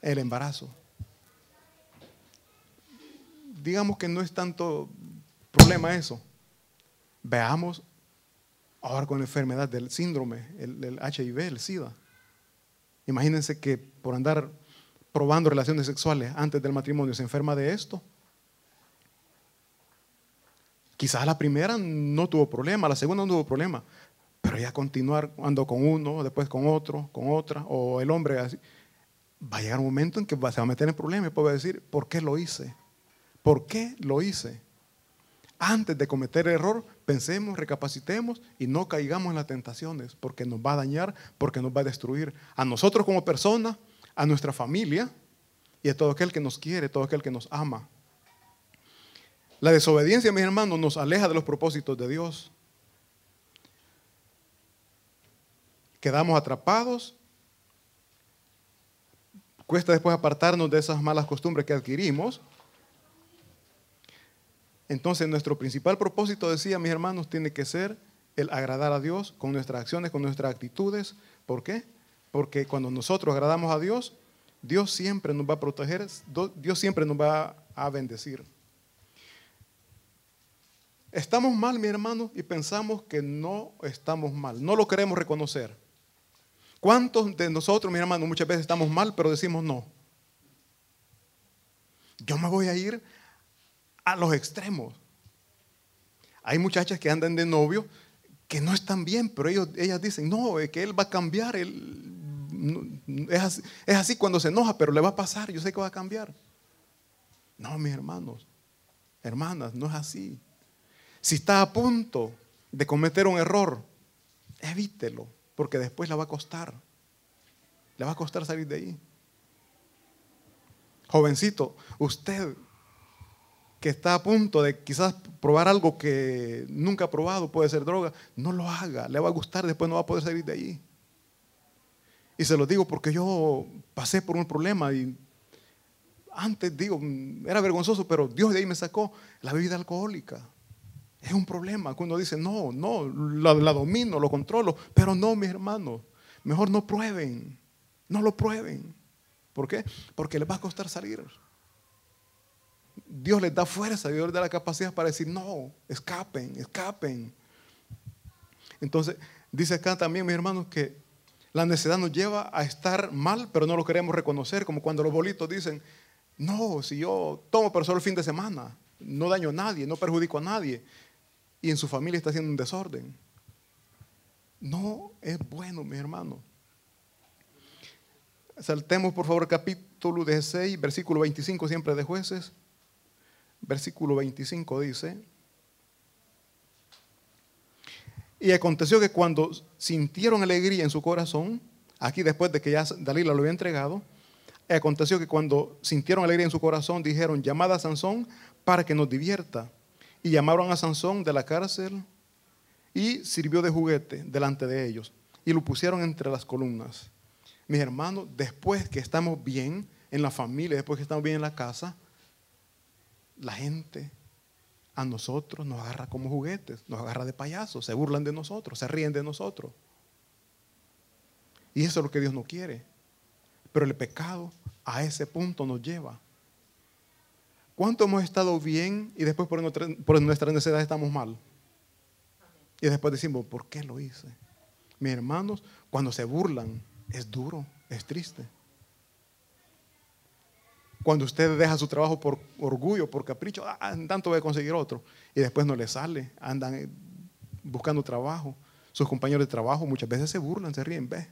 El embarazo. Digamos que no es tanto problema eso. Veamos ahora con la enfermedad del síndrome, el, HIV, el SIDA. Imagínense que por andar probando relaciones sexuales antes del matrimonio se enferma de esto. Quizás la primera no tuvo problema, la segunda no tuvo problema, pero ya continuar ando con uno, después con otro, con otra, o el hombre así, va a llegar un momento en que se va a meter en problemas y puede decir, ¿por qué lo hice? ¿Por qué lo hice? Antes de cometer error, pensemos, recapacitemos y no caigamos en las tentaciones, porque nos va a dañar, porque nos va a destruir a nosotros como personas, a nuestra familia y a todo aquel que nos quiere, todo aquel que nos ama. La desobediencia, mis hermanos, nos aleja de los propósitos de Dios. Quedamos atrapados. Cuesta después apartarnos de esas malas costumbres que adquirimos. Entonces nuestro principal propósito, decía mis hermanos, tiene que ser el agradar a Dios con nuestras acciones, con nuestras actitudes. ¿Por qué? Porque cuando nosotros agradamos a Dios, Dios siempre nos va a proteger, Dios siempre nos va a bendecir. Estamos mal, mi hermano, y pensamos que no estamos mal. No lo queremos reconocer. ¿Cuántos de nosotros, mi hermano, muchas veces estamos mal, pero decimos no? Yo me voy a ir a los extremos. Hay muchachas que andan de novio que no están bien, pero ellos, ellas dicen, no, es que él va a cambiar. Él, es, así, es así cuando se enoja, pero le va a pasar, yo sé que va a cambiar. No, mis hermanos, hermanas, no es así. Si está a punto de cometer un error, evítelo, porque después le va a costar. Le va a costar salir de ahí. Jovencito, usted que está a punto de quizás probar algo que nunca ha probado, puede ser droga, no lo haga, le va a gustar, después no va a poder salir de ahí. Y se lo digo porque yo pasé por un problema y antes digo, era vergonzoso, pero Dios de ahí me sacó la bebida alcohólica. Es un problema cuando dice, no, no, la, la domino, lo controlo, pero no, mis hermanos, mejor no prueben, no lo prueben. ¿Por qué? Porque les va a costar salir. Dios les da fuerza, Dios les da la capacidad para decir, no, escapen, escapen. Entonces, dice acá también, mis hermanos, que la necesidad nos lleva a estar mal, pero no lo queremos reconocer, como cuando los bolitos dicen, no, si yo tomo pero solo el fin de semana, no daño a nadie, no perjudico a nadie, y en su familia está haciendo un desorden. No es bueno, mis hermanos. Saltemos por favor capítulo 16, versículo 25 siempre de jueces versículo 25 dice, y aconteció que cuando sintieron alegría en su corazón, aquí después de que ya Dalila lo había entregado, aconteció que cuando sintieron alegría en su corazón, dijeron, llamad a Sansón para que nos divierta. Y llamaron a Sansón de la cárcel y sirvió de juguete delante de ellos. Y lo pusieron entre las columnas. Mis hermanos, después que estamos bien en la familia, después que estamos bien en la casa, la gente a nosotros nos agarra como juguetes, nos agarra de payasos, se burlan de nosotros, se ríen de nosotros. Y eso es lo que Dios no quiere. Pero el pecado a ese punto nos lleva. ¿Cuánto hemos estado bien y después por nuestra, por nuestra necesidad estamos mal? Y después decimos, ¿por qué lo hice? Mis hermanos, cuando se burlan, es duro, es triste. Cuando usted deja su trabajo por orgullo, por capricho, ah, tanto voy a conseguir otro. Y después no le sale, andan eh, buscando trabajo. Sus compañeros de trabajo muchas veces se burlan, se ríen, ¿ves?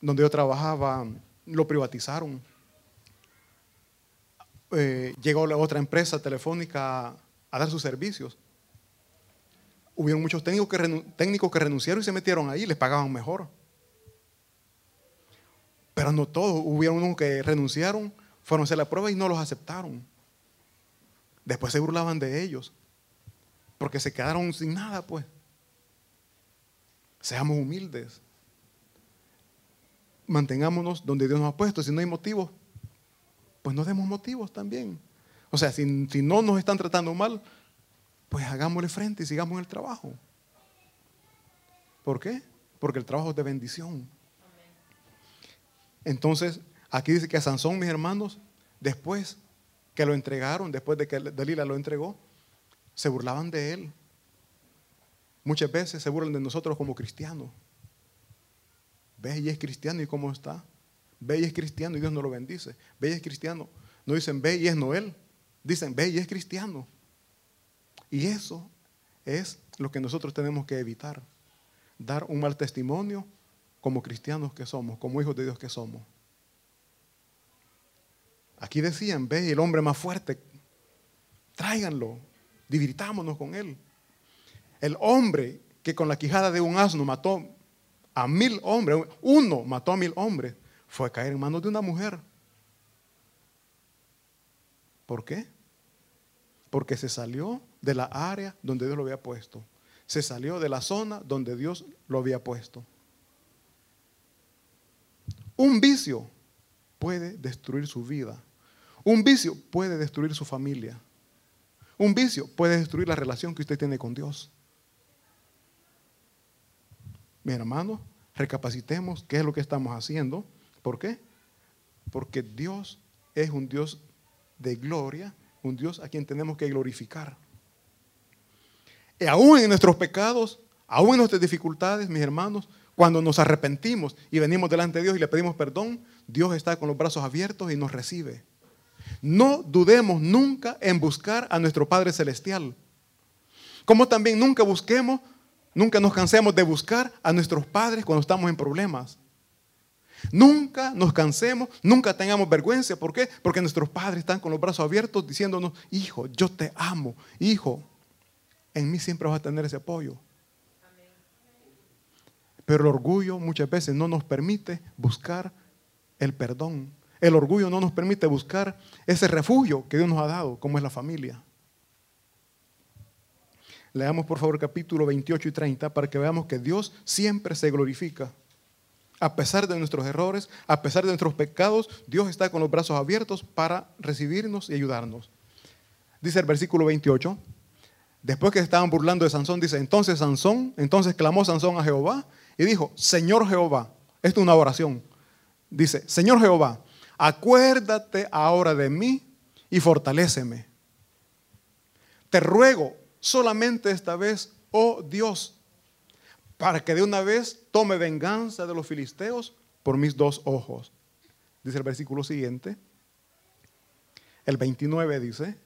Donde yo trabajaba, lo privatizaron. Eh, llegó la otra empresa telefónica a, dar sus servicios. Hubieron muchos técnicos que, técnicos que renunciaron y se metieron ahí, les pagaban mejor. Pero no todos, hubieron unos que renunciaron, fueron a hacer la prueba y no los aceptaron. Después se burlaban de ellos, porque se quedaron sin nada, pues. Seamos humildes. Mantengámonos donde Dios nos ha puesto. Si no hay motivos, pues no demos motivos también. O sea, si, si no nos están tratando mal, pues hagámosle frente y sigamos el trabajo. ¿Por qué? Porque el trabajo es de bendición. Entonces, aquí dice que a Sansón, mis hermanos, después que lo entregaron, después de que Dalila lo entregó, se burlaban de él. Muchas veces se burlan de nosotros como cristianos. Ve y es cristiano y cómo está. Ve y es cristiano y Dios no lo bendice. Ve y es cristiano. No dicen ve y es Noel. Dicen ve y es cristiano. Y eso es lo que nosotros tenemos que evitar. Dar un mal testimonio como cristianos que somos, como hijos de Dios que somos. Aquí decían, ve, el hombre más fuerte tráiganlo, divirtámonos con él. El hombre que con la quijada de un asno mató a mil hombres, uno mató a mil hombres, fue a caer en manos de una mujer. ¿Por qué? Porque se salió de la área donde Dios lo había puesto. Se salió de la zona donde Dios lo había puesto. Un vicio puede destruir su vida. Un vicio puede destruir su familia. Un vicio puede destruir la relación que usted tiene con Dios. Mi hermano, recapacitemos qué es lo que estamos haciendo. ¿Por qué? Porque Dios es un Dios de gloria, un Dios a quien tenemos que glorificar. Y aún en nuestros pecados, aún en nuestras dificultades, mis hermanos, cuando nos arrepentimos y venimos delante de Dios y le pedimos perdón, Dios está con los brazos abiertos y nos recibe. No dudemos nunca en buscar a nuestro Padre Celestial. Como también nunca busquemos, nunca nos cansemos de buscar a nuestros padres cuando estamos en problemas. Nunca nos cansemos, nunca tengamos vergüenza. ¿Por qué? Porque nuestros padres están con los brazos abiertos diciéndonos, hijo, yo te amo, hijo, en mí siempre vas a tener ese apoyo. Pero el orgullo muchas veces no nos permite buscar el perdón. El orgullo no nos permite buscar ese refugio que Dios nos ha dado, como es la familia. Leamos por favor capítulo 28 y 30 para que veamos que Dios siempre se glorifica. A pesar de nuestros errores, a pesar de nuestros pecados, Dios está con los brazos abiertos para recibirnos y ayudarnos. Dice el versículo 28, después que estaban burlando de Sansón, dice, entonces Sansón, entonces clamó Sansón a Jehová y dijo, Señor Jehová, esto es una oración, dice, Señor Jehová, acuérdate ahora de mí y fortaléceme. Te ruego solamente esta vez, oh Dios, para que de una vez tome venganza de los filisteos por mis dos ojos. Dice el versículo siguiente. El 29 dice,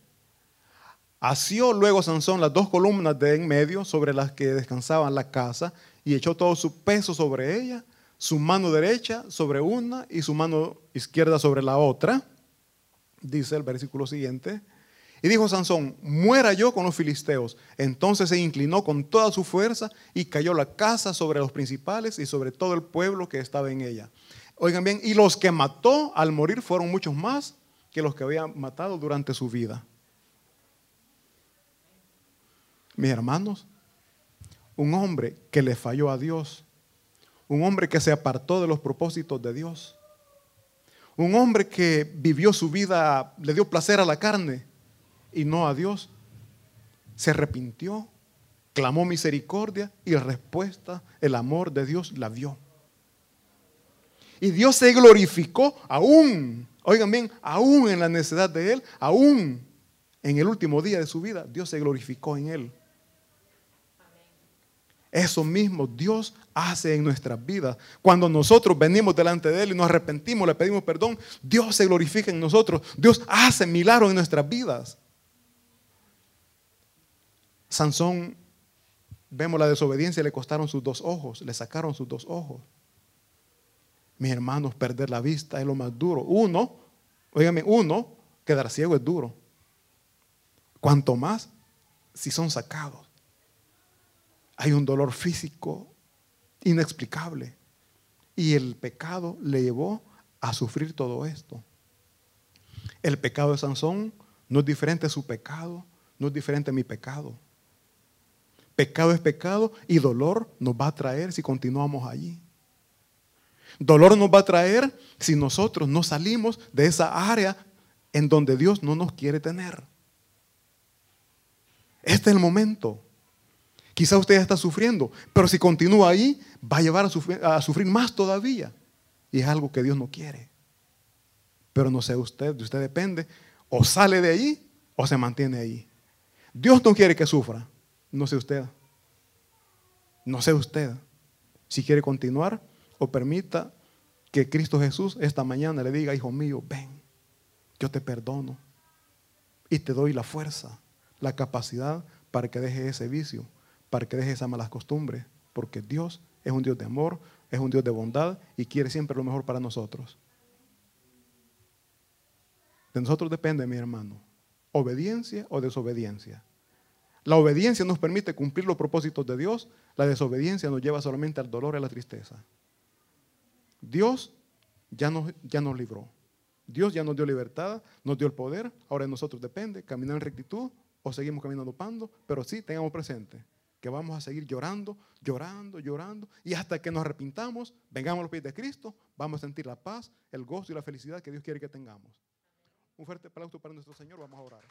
asió luego Sansón las dos columnas de en medio sobre las que descansaban la casa y echó todo su peso sobre ella, su mano derecha sobre una y su mano izquierda sobre la otra. Dice el versículo siguiente. Y dijo Sansón, muera yo con los filisteos. Entonces se inclinó con toda su fuerza y cayó la casa sobre los principales y sobre todo el pueblo que estaba en ella. Oigan bien, y los que mató al morir fueron muchos más que los que había matado durante su vida. Mis hermanos, un hombre que le falló a Dios, un hombre que se apartó de los propósitos de Dios, un hombre que vivió su vida, le dio placer a la carne y no a Dios, se arrepintió, clamó misericordia y respuesta, el amor de Dios la vio. Y Dios se glorificó aún, oigan bien, aún en la necesidad de Él, aún en el último día de su vida, Dios se glorificó en Él. Eso mismo Dios hace en nuestras vidas. Cuando nosotros venimos delante de Él y nos arrepentimos, le pedimos perdón, Dios se glorifica en nosotros. Dios hace milagros en nuestras vidas. Sansón, vemos la desobediencia, le costaron sus dos ojos, le sacaron sus dos ojos. Mis hermanos, perder la vista es lo más duro. Uno, oígame, uno, quedar ciego es duro. Cuanto más si son sacados hay un dolor físico inexplicable. Y el pecado le llevó a sufrir todo esto. El pecado de Sansón no es diferente a su pecado, no es diferente a mi pecado. Pecado es pecado y dolor nos va a traer si continuamos allí. Dolor nos va a traer si nosotros no salimos de esa área en donde Dios no nos quiere tener. Este es el momento. Quizá usted está sufriendo, pero si continúa ahí, va a llevar a sufrir, a sufrir, más todavía. Y es algo que Dios no quiere. Pero no sé usted, de usted depende. O sale de ahí o se mantiene ahí. Dios no quiere que sufra. No sé usted. No sé usted si quiere continuar o permita que Cristo Jesús esta mañana le diga, hijo mío, ven, yo te perdono y te doy la fuerza, la capacidad para que deje ese vicio para que deje esas malas costumbres, porque Dios es un Dios de amor, es un Dios de bondad y quiere siempre lo mejor para nosotros. De nosotros depende, mi hermano, obediencia o desobediencia. La obediencia nos permite cumplir los propósitos de Dios, la desobediencia nos lleva solamente al dolor y a la tristeza. Dios ya nos, ya nos libró. Dios ya nos dio libertad, nos dio el poder, ahora de nosotros depende caminar en rectitud o seguimos caminando pando, pero sí tengamos presente que vamos a seguir llorando, llorando, llorando, y hasta que nos arrepintamos, vengamos a los pies de Cristo, vamos a sentir la paz, el gozo y la felicidad que Dios quiere que tengamos. Un fuerte aplauso para nuestro Señor, vamos a orar.